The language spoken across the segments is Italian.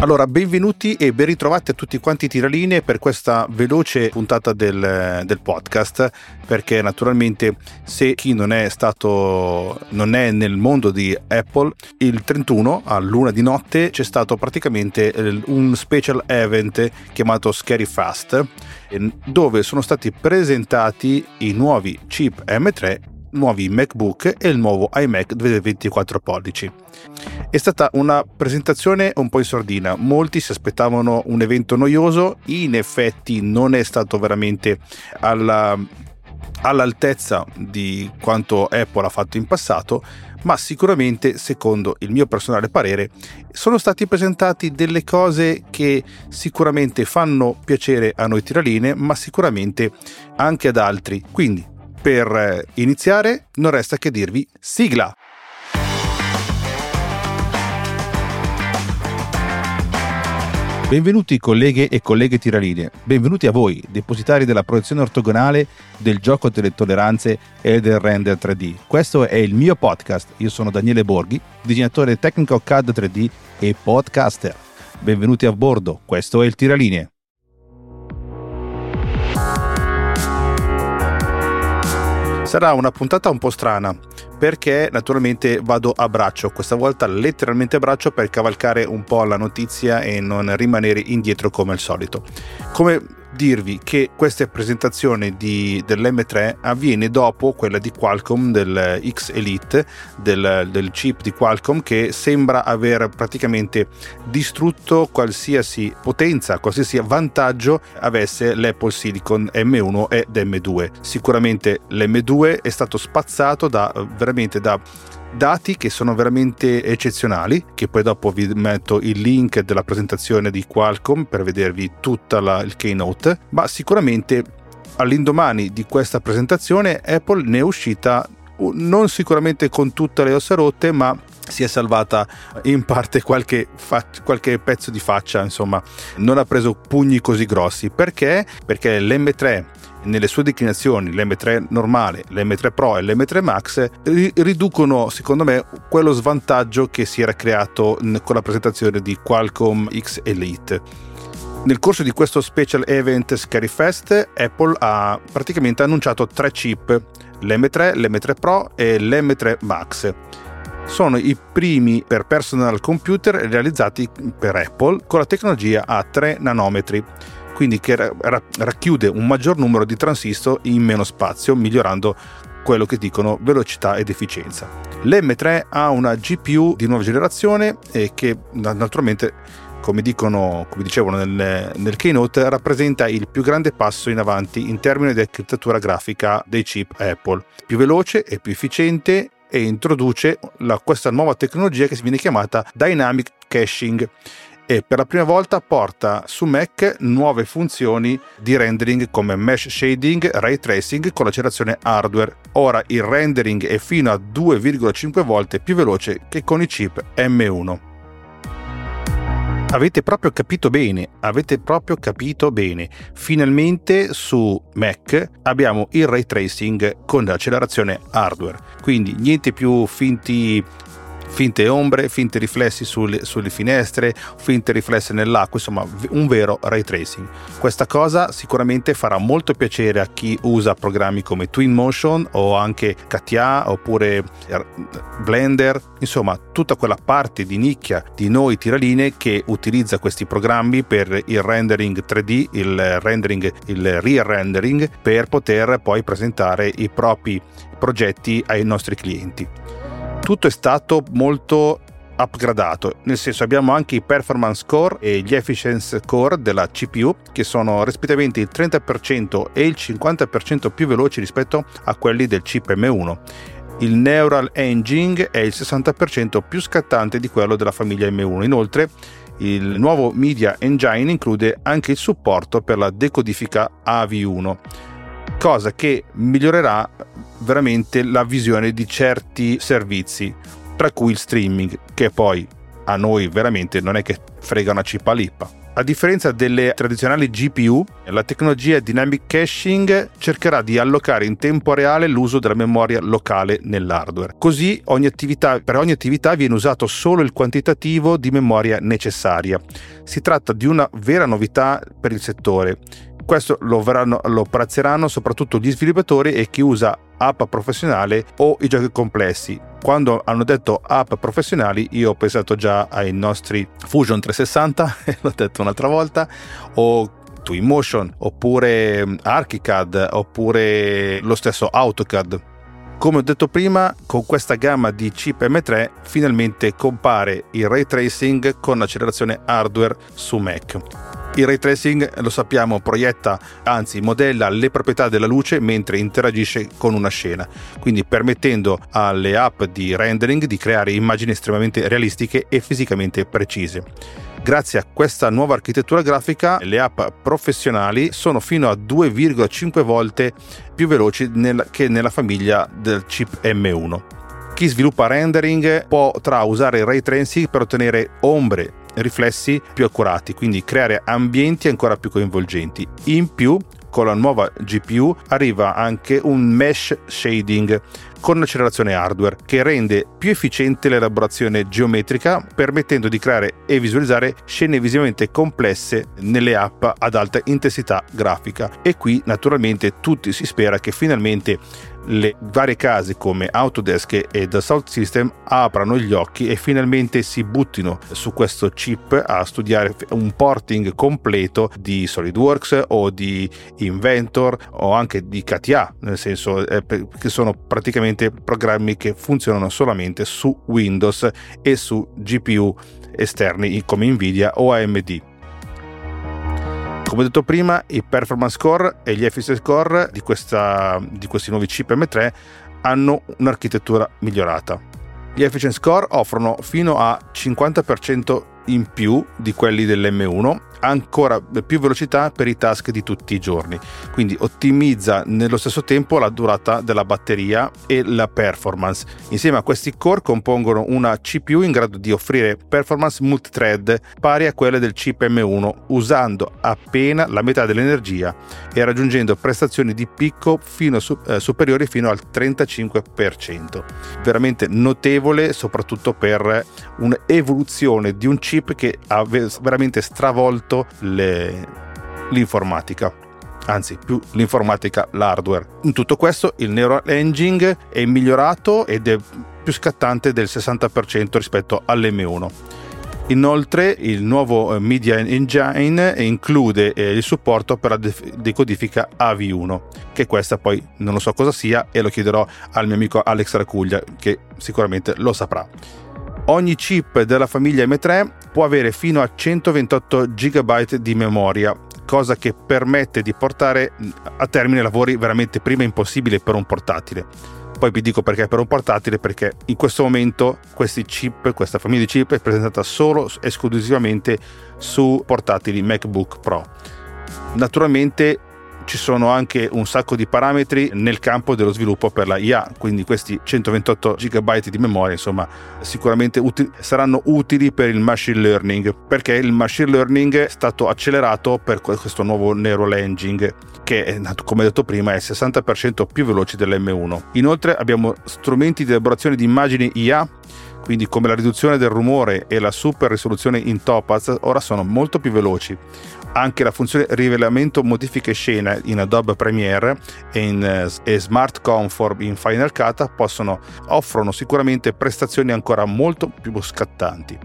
Allora, benvenuti e ben ritrovati a tutti quanti tiraline per questa veloce puntata del, del, podcast, perché naturalmente se chi non è stato, non è nel mondo di Apple, il 31 a luna di notte c'è stato praticamente un special event chiamato Scary Fast, dove sono stati presentati i nuovi chip M3 nuovi MacBook e il nuovo iMac 24 pollici. È stata una presentazione un po' in sordina, molti si aspettavano un evento noioso, in effetti non è stato veramente alla, all'altezza di quanto Apple ha fatto in passato, ma sicuramente, secondo il mio personale parere, sono stati presentati delle cose che sicuramente fanno piacere a noi tiraline, ma sicuramente anche ad altri. Quindi per eh, iniziare non resta che dirvi sigla! Benvenuti colleghe e colleghe tiraline, benvenuti a voi, depositari della proiezione ortogonale, del gioco delle tolleranze e del render 3D. Questo è il mio podcast, io sono Daniele Borghi, disegnatore tecnico CAD 3D e podcaster. Benvenuti a bordo, questo è il Tiraline. Sarà una puntata un po' strana perché naturalmente vado a braccio, questa volta letteralmente a braccio per cavalcare un po' la notizia e non rimanere indietro come al solito. Come dirvi che questa presentazione di, dell'M3 avviene dopo quella di Qualcomm del X Elite, del, del, chip di Qualcomm che sembra aver praticamente distrutto qualsiasi potenza, qualsiasi vantaggio avesse l'Apple Silicon M1 ed M2. Sicuramente l'M2 è stato spazzato da veramente da dati che sono veramente eccezionali, che poi dopo vi metto il link della presentazione di Qualcomm per vedervi tutta la, il keynote, ma sicuramente all'indomani di questa presentazione Apple ne è uscita non sicuramente con tutte le ossa rotte, ma si è salvata in parte qualche, fa- qualche, pezzo di faccia, insomma, non ha preso pugni così grossi. Perché? Perché l'M3 nelle sue declinazioni, l'M3 normale, l'M3 Pro e l'M3 Max, riducono secondo me quello svantaggio che si era creato con la presentazione di Qualcomm X Elite. Nel corso di questo special event Scary Fest, Apple ha praticamente annunciato tre chip, l'M3, l'M3 Pro e l'M3 Max sono i primi per personal computer realizzati per Apple con la tecnologia a 3 nanometri quindi che ra- racchiude un maggior numero di transistor in meno spazio, migliorando quello che dicono velocità ed efficienza. L'M3 ha una GPU di nuova generazione e che naturalmente come, dicono, come dicevano nel, nel, keynote, rappresenta il più grande passo in avanti in termini di architettura grafica dei chip Apple. Più veloce e più efficiente e introduce la, questa nuova tecnologia che si viene chiamata Dynamic Caching e per la prima volta porta su Mac nuove funzioni di rendering come mesh shading, ray tracing con l'accelerazione hardware. Ora il rendering è fino a 2,5 volte più veloce che con i chip M1. Avete proprio capito bene, avete proprio capito bene. Finalmente su Mac abbiamo il ray tracing con l'accelerazione hardware, quindi niente più finti finte ombre, finte riflessi sulle, sulle finestre, finte riflesse nell'acqua, insomma un vero ray tracing. Questa cosa sicuramente farà molto piacere a chi usa programmi come Twinmotion o anche CATIA oppure Blender, insomma tutta quella parte di nicchia di noi tiraline che utilizza questi programmi per il rendering 3D, il rendering, il re-rendering per poter poi presentare i propri progetti ai nostri clienti tutto è stato molto upgradato, nel senso abbiamo anche i performance core e gli efficiency core della CPU che sono rispettivamente il 30% e il 50% più veloci rispetto a quelli del chip M1. Il Neural Engine è il 60% più scattante di quello della famiglia M1. Inoltre, il nuovo Media Engine include anche il supporto per la decodifica AV1 cosa che migliorerà veramente la visione di certi servizi, tra cui il streaming, che poi a noi veramente non è che frega una cipa lippa. A differenza delle tradizionali GPU, la tecnologia Dynamic Caching cercherà di allocare in tempo reale l'uso della memoria locale nell'hardware. Così ogni attività, per ogni attività viene usato solo il quantitativo di memoria necessaria. Si tratta di una vera novità per il settore. Questo lo, verranno, lo apprezzeranno soprattutto gli sviluppatori e chi usa app professionale o i giochi complessi. Quando hanno detto app professionali io ho pensato già ai nostri Fusion 360, l'ho detto un'altra volta, o Twinmotion, oppure mm, Archicad, oppure lo stesso AutoCAD. Come ho detto prima, con questa gamma di chip M3 finalmente compare il ray tracing con accelerazione hardware su Mac. Il ray tracing, lo sappiamo, proietta, anzi modella le proprietà della luce mentre interagisce con una scena, quindi permettendo alle app di rendering di creare immagini estremamente realistiche e fisicamente precise. Grazie a questa nuova architettura grafica, le app professionali sono fino a 2,5 volte più veloci nel, che nella famiglia del chip M1. Chi sviluppa rendering potrà usare il ray tracing per ottenere ombre, riflessi più accurati, quindi creare ambienti ancora più coinvolgenti. In più, con la nuova GPU arriva anche un mesh shading con accelerazione hardware che rende più efficiente l'elaborazione geometrica permettendo di creare e visualizzare scene visivamente complesse nelle app ad alta intensità grafica. E qui naturalmente tutti si spera che finalmente le varie case come Autodesk e Dassault System aprano gli occhi e finalmente si buttino su questo chip a studiare un porting completo di SolidWorks o di Inventor o anche di CATIA, nel senso eh, che sono praticamente programmi che funzionano solamente su Windows e su GPU esterni come Nvidia o AMD. Come detto prima, i performance score e gli efficiency score di, questa, di questi nuovi chip M3 hanno un'architettura migliorata. Gli efficiency score offrono fino a 50% in più di quelli dell'M1 ancora più velocità per i task di tutti i giorni. Quindi ottimizza nello stesso tempo la durata della batteria e la performance. Insieme a questi core compongono una CPU in grado di offrire performance multithread pari a quelle del chip M1 usando appena la metà dell'energia e raggiungendo prestazioni di picco fino, eh, superiori fino al 35%. Veramente notevole soprattutto per un'evoluzione di un chip che ha veramente stravolto le, l'informatica anzi più l'informatica, l'hardware. In tutto questo il Neural Engine è migliorato ed è più scattante del 60% rispetto all'M1. Inoltre il nuovo eh, Media Engine include eh, il supporto per la decodifica AV1, che questa poi non lo so cosa sia e lo chiederò al mio amico Alex Racuglia che sicuramente lo saprà. Ogni chip della famiglia M3 può avere fino a 128 GB di memoria, cosa che permette di portare a termine lavori veramente prima impossibili per un portatile. Poi vi dico perché per un portatile, perché in questo momento questi chip, questa famiglia di chip è presentata solo esclusivamente su portatili MacBook Pro. Naturalmente ci sono anche un sacco di parametri nel campo dello sviluppo per la IA, quindi questi 128 GB di memoria, insomma, sicuramente uti- saranno utili per il machine learning, perché il machine learning è stato accelerato per questo nuovo Neural Engine che, come detto prima, è il 60% più veloce dell'M1. Inoltre abbiamo strumenti di elaborazione di immagini IA quindi come la riduzione del rumore e la super risoluzione in Topaz ora sono molto più veloci. Anche la funzione rivelamento modifiche scena in Adobe Premiere e, in, eh, e Smart Comfort in Final Cut possono, offrono sicuramente prestazioni ancora molto più scattanti.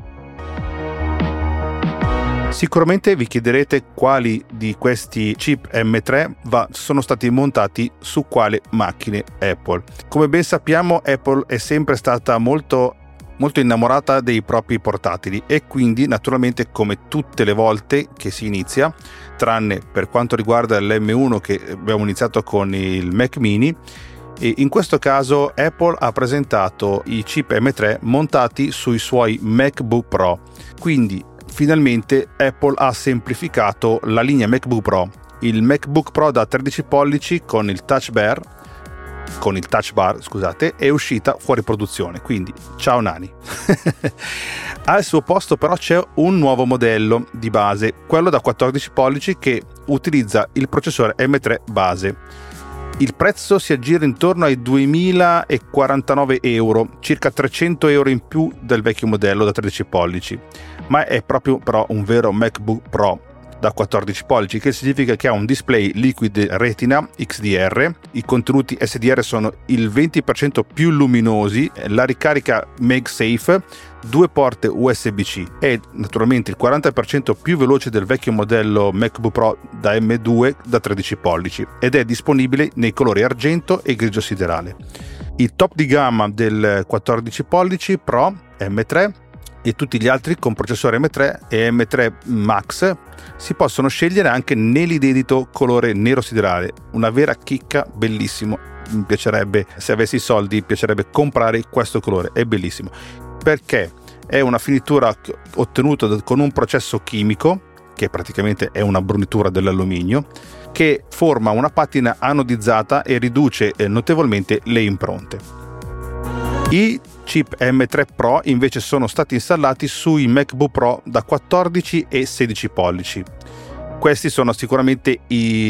Sicuramente vi chiederete quali di questi chip M3 va, sono stati montati su quale macchine Apple. Come ben sappiamo Apple è sempre stata molto molto innamorata dei propri portatili e quindi naturalmente come tutte le volte che si inizia, tranne per quanto riguarda l'M1 che abbiamo iniziato con il Mac mini, in questo caso Apple ha presentato i chip M3 montati sui suoi MacBook Pro. Quindi finalmente Apple ha semplificato la linea MacBook Pro. Il MacBook Pro da 13 pollici con il Touch Bar con il touch bar, scusate, è uscita fuori produzione, quindi ciao nani. Al suo posto però c'è un nuovo modello di base, quello da 14 pollici che utilizza il processore M3 base. Il prezzo si aggira intorno ai 2049 euro, circa 300 euro in più del vecchio modello da 13 pollici, ma è proprio però un vero MacBook Pro da 14 pollici, che significa che ha un display Liquid Retina XDR, i contenuti SDR sono il 20% più luminosi, la ricarica MagSafe, due porte USB-C e naturalmente il 40% più veloce del vecchio modello MacBook Pro da M2 da 13 pollici ed è disponibile nei colori argento e grigio siderale. Il top di gamma del 14 pollici Pro M3 e tutti gli altri con processore M3 e M3 Max si possono scegliere anche nell'inedito colore nero siderale, una vera chicca, bellissimo. Mi piacerebbe, se avessi i soldi, piacerebbe comprare questo colore, è bellissimo. Perché è una finitura ottenuta con un processo chimico, che praticamente è una brunitura dell'alluminio, che forma una patina anodizzata e riduce eh, notevolmente le impronte. I chip M3 Pro invece sono stati installati sui MacBook Pro da 14 e 16 pollici. Questi sono sicuramente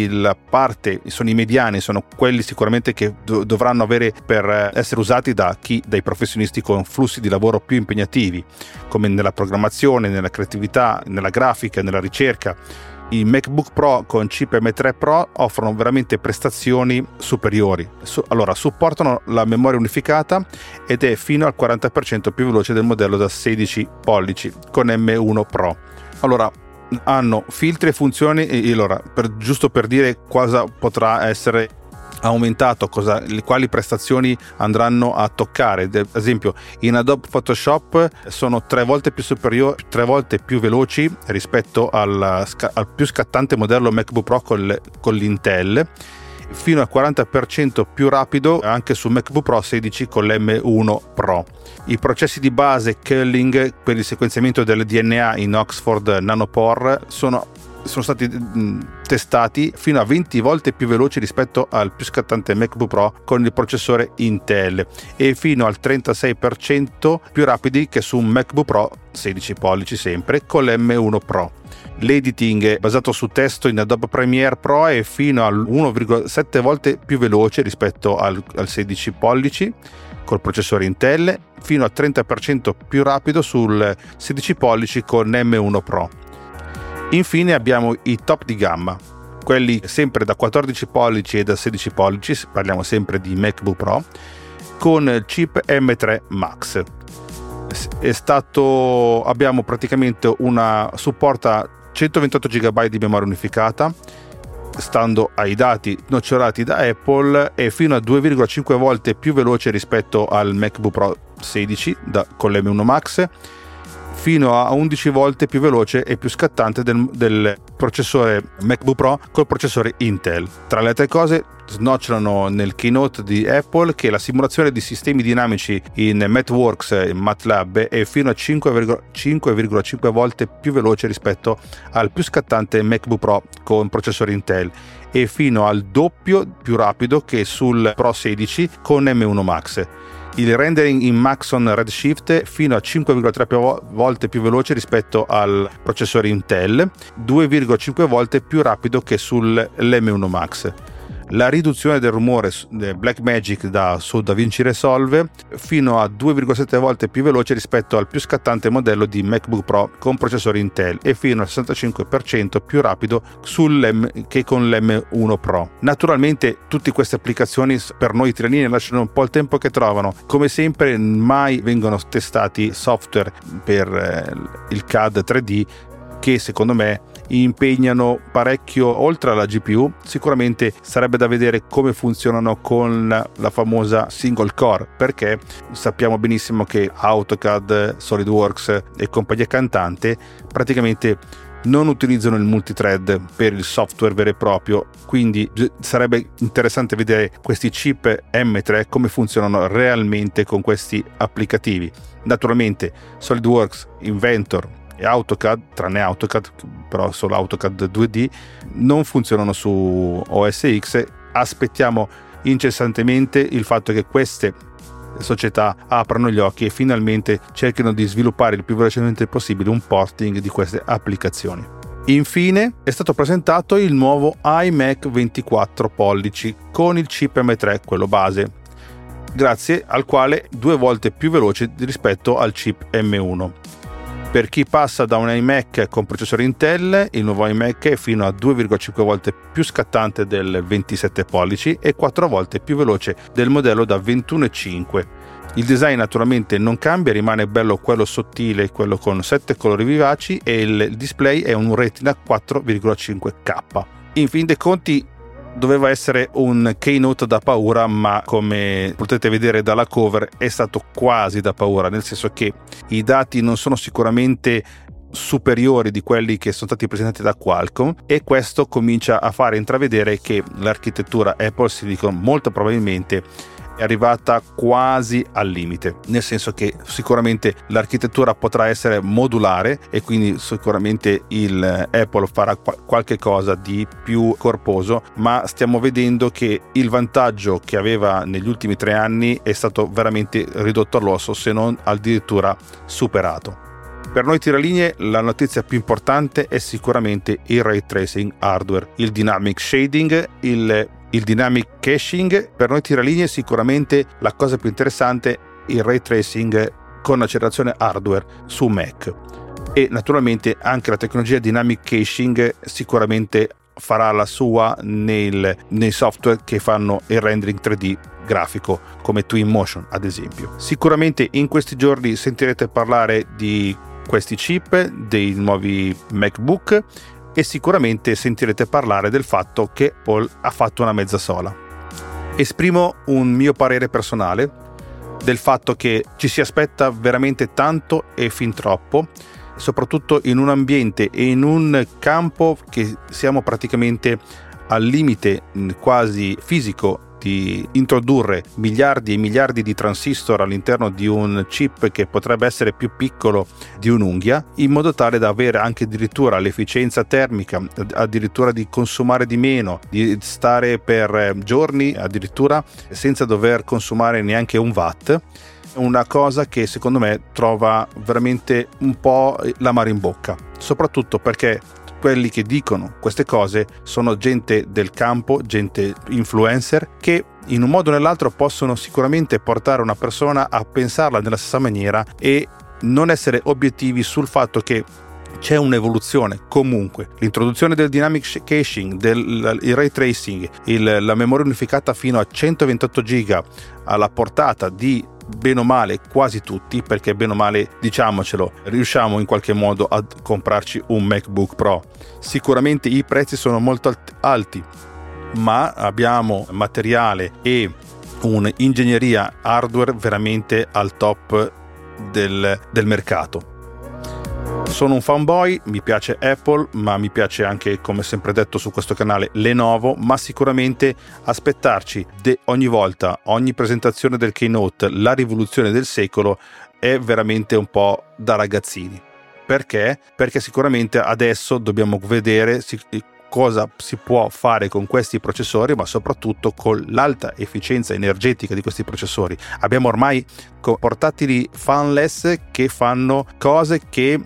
la parte, sono i mediani, sono quelli sicuramente che do- dovranno avere per essere usati da chi, dai professionisti con flussi di lavoro più impegnativi, come nella programmazione, nella creatività, nella grafica, nella ricerca i MacBook Pro con chip M3 Pro offrono veramente prestazioni superiori. allora, supportano la memoria unificata ed è fino al 40% più veloce del modello da 16 pollici con M1 Pro. Allora, hanno filtri e funzioni e allora, per, giusto per dire cosa potrà essere aumentato, cosa, quali prestazioni andranno a toccare. Ad esempio, in Adobe Photoshop sono tre volte più superiori, tre volte più veloci rispetto al, al più scattante modello MacBook Pro con, con l'Intel fino al 40% più rapido anche su MacBook Pro 16 con l'M1 Pro. I processi di base Culling per il sequenziamento del DNA in Oxford Nanopore sono sono stati mh, testati fino a 20 volte più veloci rispetto al più scattante MacBook Pro con il processore Intel e fino al 36% più rapidi che su un MacBook Pro 16 pollici sempre con l'M1 Pro. L'editing basato su testo in Adobe Premiere Pro è fino a 1,7 volte più veloce rispetto al, al 16 pollici col processore Intel, fino al 30% più rapido sul 16 pollici con M1 Pro Infine abbiamo i top di gamma, quelli sempre da 14 pollici e da 16 pollici, parliamo sempre di MacBook Pro, con chip M3 Max. Stato, abbiamo praticamente una supporta 128 GB di memoria unificata, stando ai dati nocciolati da Apple, è fino a 2,5 volte più veloce rispetto al MacBook Pro 16 da, con l'M1 Max fino a 11 volte più veloce e più scattante del, del processore MacBook Pro col processore Intel. Tra le altre cose, snocciolano nel keynote di Apple che la simulazione di sistemi dinamici in MathWorks e MATLAB è fino a 5,5 volte più veloce rispetto al più scattante MacBook Pro con processore Intel e fino al doppio più rapido che sul Pro 16 con M1 Max il rendering in Maxon Redshift fino a 5,3 volte più veloce rispetto al processore Intel, 2,5 volte più rapido che sull'M1 Max la riduzione del rumore Blackmagic da su DaVinci Resolve fino a 2,7 volte più veloce rispetto al più scattante modello di MacBook Pro con processore Intel e fino al 65% più rapido che con l'M1 Pro. Naturalmente tutte queste applicazioni per noi italiani lasciano un po' il tempo che trovano. Come sempre mai vengono testati software per eh, il CAD 3D che secondo me impegnano parecchio oltre alla GPU. Sicuramente sarebbe da vedere come funzionano con la famosa single core, perché sappiamo benissimo che AutoCAD, SolidWorks e compagnia cantante praticamente non utilizzano il multithread per il software vero e proprio, quindi sarebbe interessante vedere questi chip M3 come funzionano realmente con questi applicativi. Naturalmente SolidWorks, Inventor, e AutoCAD, tranne AutoCAD, però solo AutoCAD 2D, non funzionano su OS X. Aspettiamo incessantemente il fatto che queste società aprano gli occhi e finalmente cerchino di sviluppare il più velocemente possibile un porting di queste applicazioni. Infine è stato presentato il nuovo iMac 24 pollici con il chip M3, quello base, grazie al quale due volte più veloce rispetto al chip M1. Per chi passa da un iMac con processore Intel, il nuovo iMac è fino a 2,5 volte più scattante del 27 pollici e 4 volte più veloce del modello da 21,5. Il design naturalmente non cambia, rimane bello quello sottile, quello con 7 colori vivaci e il display è un Retina 4,5K. In fin dei conti doveva essere un keynote da paura, ma come potete vedere dalla cover è stato quasi da paura, nel senso che i dati non sono sicuramente superiori di quelli che sono stati presentati da Qualcomm e questo comincia a fare intravedere che l'architettura Apple Silicon molto probabilmente è arrivata quasi al limite, nel senso che sicuramente l'architettura potrà essere modulare e quindi sicuramente il Apple farà qualche cosa di più corposo, ma stiamo vedendo che il vantaggio che aveva negli ultimi tre anni è stato veramente ridotto all'osso, se non addirittura superato. Per noi tiralinee la notizia più importante è sicuramente il ray tracing hardware, il dynamic shading, il il dynamic caching per noi tiralinee sicuramente la cosa più interessante il ray tracing con accelerazione hardware su Mac e naturalmente anche la tecnologia dynamic caching sicuramente farà la sua nel, nei software che fanno il rendering 3D grafico come Twinmotion ad esempio. Sicuramente in questi giorni sentirete parlare di questi chip, dei nuovi MacBook e sicuramente sentirete parlare del fatto che Apple ha fatto una mezza sola. Esprimo un mio parere personale del fatto che ci si aspetta veramente tanto e fin troppo, soprattutto in un ambiente e in un campo che siamo praticamente al limite quasi fisico di introdurre miliardi e miliardi di transistor all'interno di un chip che potrebbe essere più piccolo di un'unghia, in modo tale da avere anche addirittura l'efficienza termica, addirittura di consumare di meno, di stare per giorni addirittura senza dover consumare neanche un watt. Una cosa che secondo me trova veramente un po' l'amaro in bocca, soprattutto perché quelli che dicono queste cose sono gente del campo, gente influencer che in un modo o nell'altro possono sicuramente portare una persona a pensarla nella stessa maniera e non essere obiettivi sul fatto che c'è un'evoluzione comunque. L'introduzione del dynamic caching, del ray tracing, il, la memoria unificata fino a 128 GB alla portata di bene o male quasi tutti, perché bene o male diciamocelo, riusciamo in qualche modo a comprarci un MacBook Pro. Sicuramente i prezzi sono molto alti, ma abbiamo materiale e un'ingegneria hardware veramente al top del, del mercato sono un fanboy, mi piace Apple, ma mi piace anche, come sempre detto su questo canale, Lenovo, ma sicuramente aspettarci de- ogni volta, ogni presentazione del keynote, la rivoluzione del secolo è veramente un po' da ragazzini. Perché? Perché sicuramente adesso dobbiamo vedere cosa si può fare con questi processori, ma soprattutto con l'alta efficienza energetica di questi processori. Abbiamo ormai portatili fanless che fanno cose che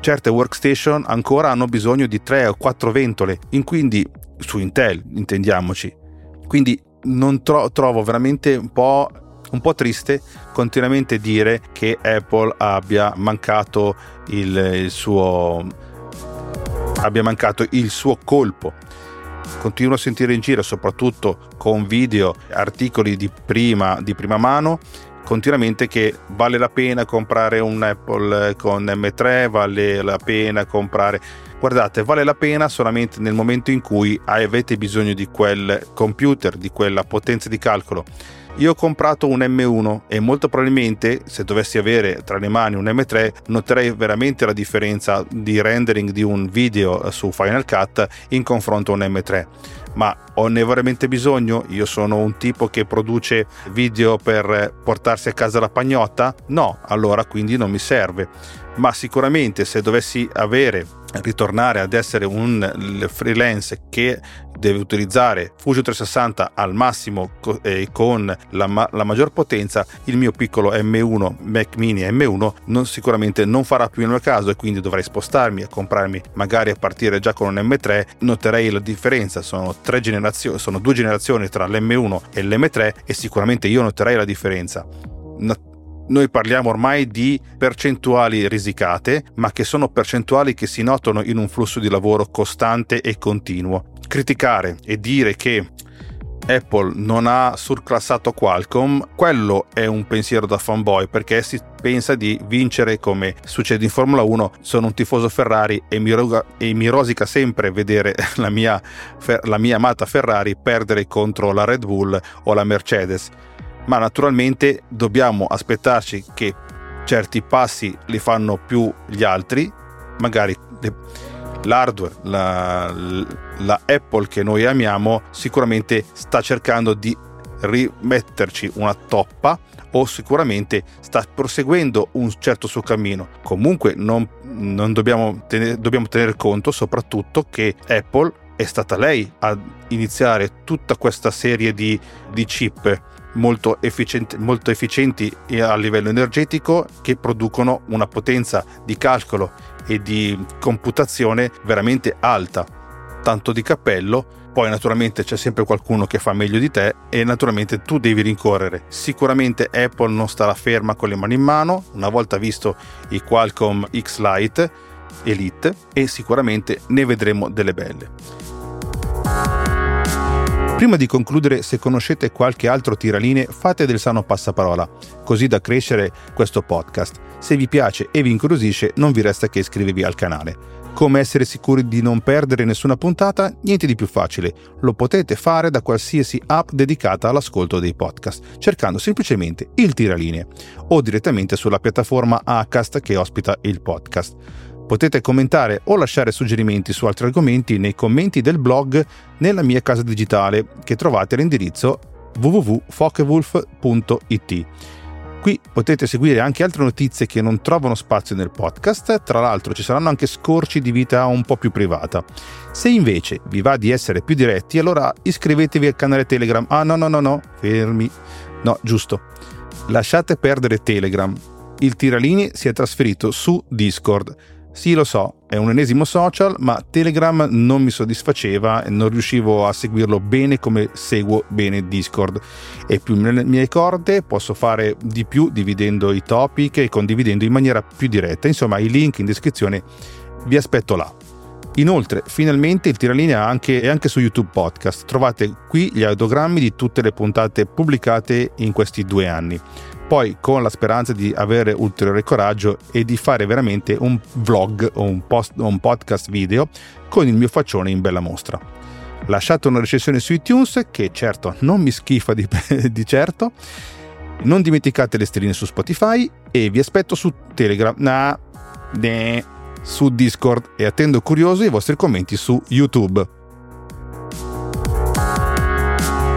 certe workstation ancora hanno bisogno di 3 o 4 ventole, in quindi su Intel, intendiamoci. Quindi non tro- trovo veramente un po', un po' triste continuamente dire che Apple abbia mancato il, il suo abbia mancato il suo colpo. Continuo a sentire in giro, soprattutto con video, articoli di prima, di prima mano, continuamente che vale la pena comprare un Apple con M3, vale la pena comprare... Guardate, vale la pena solamente nel momento in cui avete bisogno di quel computer, di quella potenza di calcolo. Io ho comprato un M1 e molto probabilmente se dovessi avere tra le mani un M3 noterei veramente la differenza di rendering di un video su Final Cut in confronto a un M3 ma ho ne veramente bisogno? Io sono un tipo che produce video per portarsi a casa la pagnotta? No, allora quindi non mi serve. Ma sicuramente se dovessi avere ritornare ad essere un freelance che deve utilizzare Fusion 360 al massimo e con la, ma- la, maggior potenza, il mio piccolo M1 Mac Mini M1 non, sicuramente non farà più il mio caso e quindi dovrei spostarmi a comprarmi magari a partire già con un M3. Noterei la differenza, sono, sono due generazioni tra l'M1 e l'M3 e sicuramente io noterei la differenza noi parliamo ormai di percentuali risicate, ma che sono percentuali che si notano in un flusso di lavoro costante e continuo. Criticare e dire che Apple non ha surclassato Qualcomm, quello è un pensiero da fanboy perché si pensa di vincere come succede in Formula 1. Sono un tifoso Ferrari e mi, roga, e mi rosica sempre vedere la mia, la mia amata Ferrari perdere contro la Red Bull o la Mercedes ma naturalmente dobbiamo aspettarci che certi passi li fanno più gli altri, magari l'hardware, la, la Apple che noi amiamo sicuramente sta cercando di rimetterci una toppa o sicuramente sta proseguendo un certo suo cammino. Comunque non, non dobbiamo, tener, dobbiamo tener conto soprattutto che Apple è stata lei a iniziare tutta questa serie di, di chip molto, efficienti, molto efficienti a livello energetico che producono una potenza di calcolo e di computazione veramente alta. Tanto di cappello, poi naturalmente c'è sempre qualcuno che fa meglio di te e naturalmente tu devi rincorrere. Sicuramente Apple non starà ferma con le mani in mano, una volta visto i Qualcomm X Lite Elite e sicuramente ne vedremo delle belle. Prima di concludere, se conoscete qualche altro tiraline, fate del sano passaparola, così da crescere questo podcast. Se vi piace e vi incuriosisce, non vi resta che iscrivervi al canale. Come essere sicuri di non perdere nessuna puntata? Niente di più facile. Lo potete fare da qualsiasi app dedicata all'ascolto dei podcast, cercando semplicemente il tiraline o direttamente sulla piattaforma Acast che ospita il podcast. Potete commentare o lasciare suggerimenti su altri argomenti nei commenti del blog nella mia casa digitale che trovate all'indirizzo www.fokewolf.it. Qui potete seguire anche altre notizie che non trovano spazio nel podcast, tra l'altro ci saranno anche scorci di vita un po' più privata. Se invece vi va di essere più diretti, allora iscrivetevi al canale Telegram. Ah no no no no, fermi. No, giusto. Lasciate perdere Telegram. Il Tiralini si è trasferito su Discord sì, lo so, è un ennesimo social, ma Telegram non mi soddisfaceva e non riuscivo a seguirlo bene come seguo bene Discord. E più nelle mie corde posso fare di più dividendo i topic e condividendo in maniera più diretta. Insomma, i link in descrizione vi aspetto là. Inoltre, finalmente il Tiralinea anche, è anche su YouTube Podcast. Trovate qui gli audiogrammi di tutte le puntate pubblicate in questi due anni poi con la speranza di avere ulteriore coraggio e di fare veramente un vlog o un, post, un podcast video con il mio faccione in bella mostra. Lasciate una recensione su iTunes che certo non mi schifa di, di certo. Non dimenticate le stelline su Spotify e vi aspetto su Telegram, nah, ne, su Discord e attendo curiosi i vostri commenti su YouTube.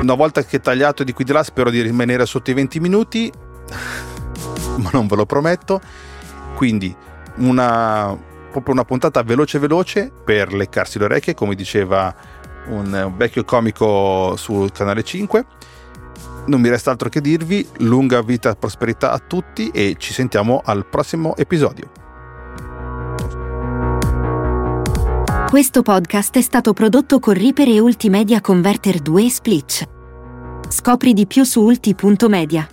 Una volta che tagliato di qui di là spero di rimanere sotto i 20 minuti ma non ve lo prometto. Quindi una, proprio una puntata veloce veloce per leccarsi le orecchie, come diceva un vecchio comico sul canale 5. Non mi resta altro che dirvi, lunga vita e prosperità a tutti e ci sentiamo al prossimo episodio. Questo podcast è stato prodotto con Reaper e Ultimedia Converter 2 Splitch. Scopri di più su ulti.media.